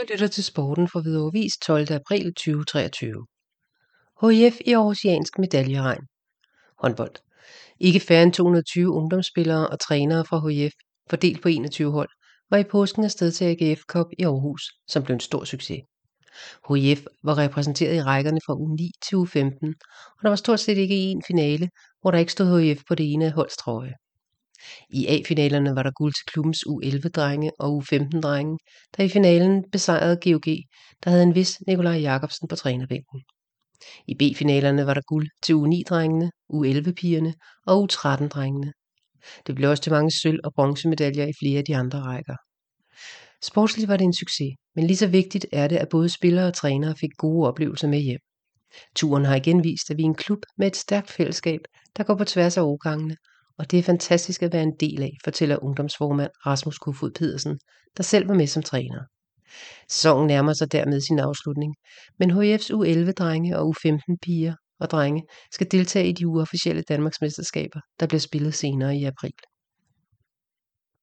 Du lytter til Sporten fra Hvidovre Vis 12. april 2023. HIF i Aarhusiansk medaljeregn. Håndbold. Ikke færre end 220 ungdomsspillere og trænere fra HIF, fordelt på 21 hold, var i påsken afsted til AGF Cup i Aarhus, som blev en stor succes. HIF var repræsenteret i rækkerne fra U9 til U15, og der var stort set ikke én finale, hvor der ikke stod HIF på det ene holds holdstrøje. I A-finalerne var der guld til klubbens U11-drenge og U15-drenge, der i finalen besejrede GOG, der havde en vis Nikolaj Jakobsen på trænerbænken. I B-finalerne var der guld til U9-drengene, U11-pigerne og U13-drengene. Det blev også til mange sølv- og bronzemedaljer i flere af de andre rækker. Sportsligt var det en succes, men lige så vigtigt er det, at både spillere og trænere fik gode oplevelser med hjem. Turen har igen vist, at vi er en klub med et stærkt fællesskab, der går på tværs af årgangene, og det er fantastisk at være en del af, fortæller ungdomsformand Rasmus Kofod Pedersen, der selv var med som træner. Sæsonen nærmer sig dermed sin afslutning, men HF's U11-drenge og U15-piger og drenge skal deltage i de uofficielle Danmarksmesterskaber, der bliver spillet senere i april.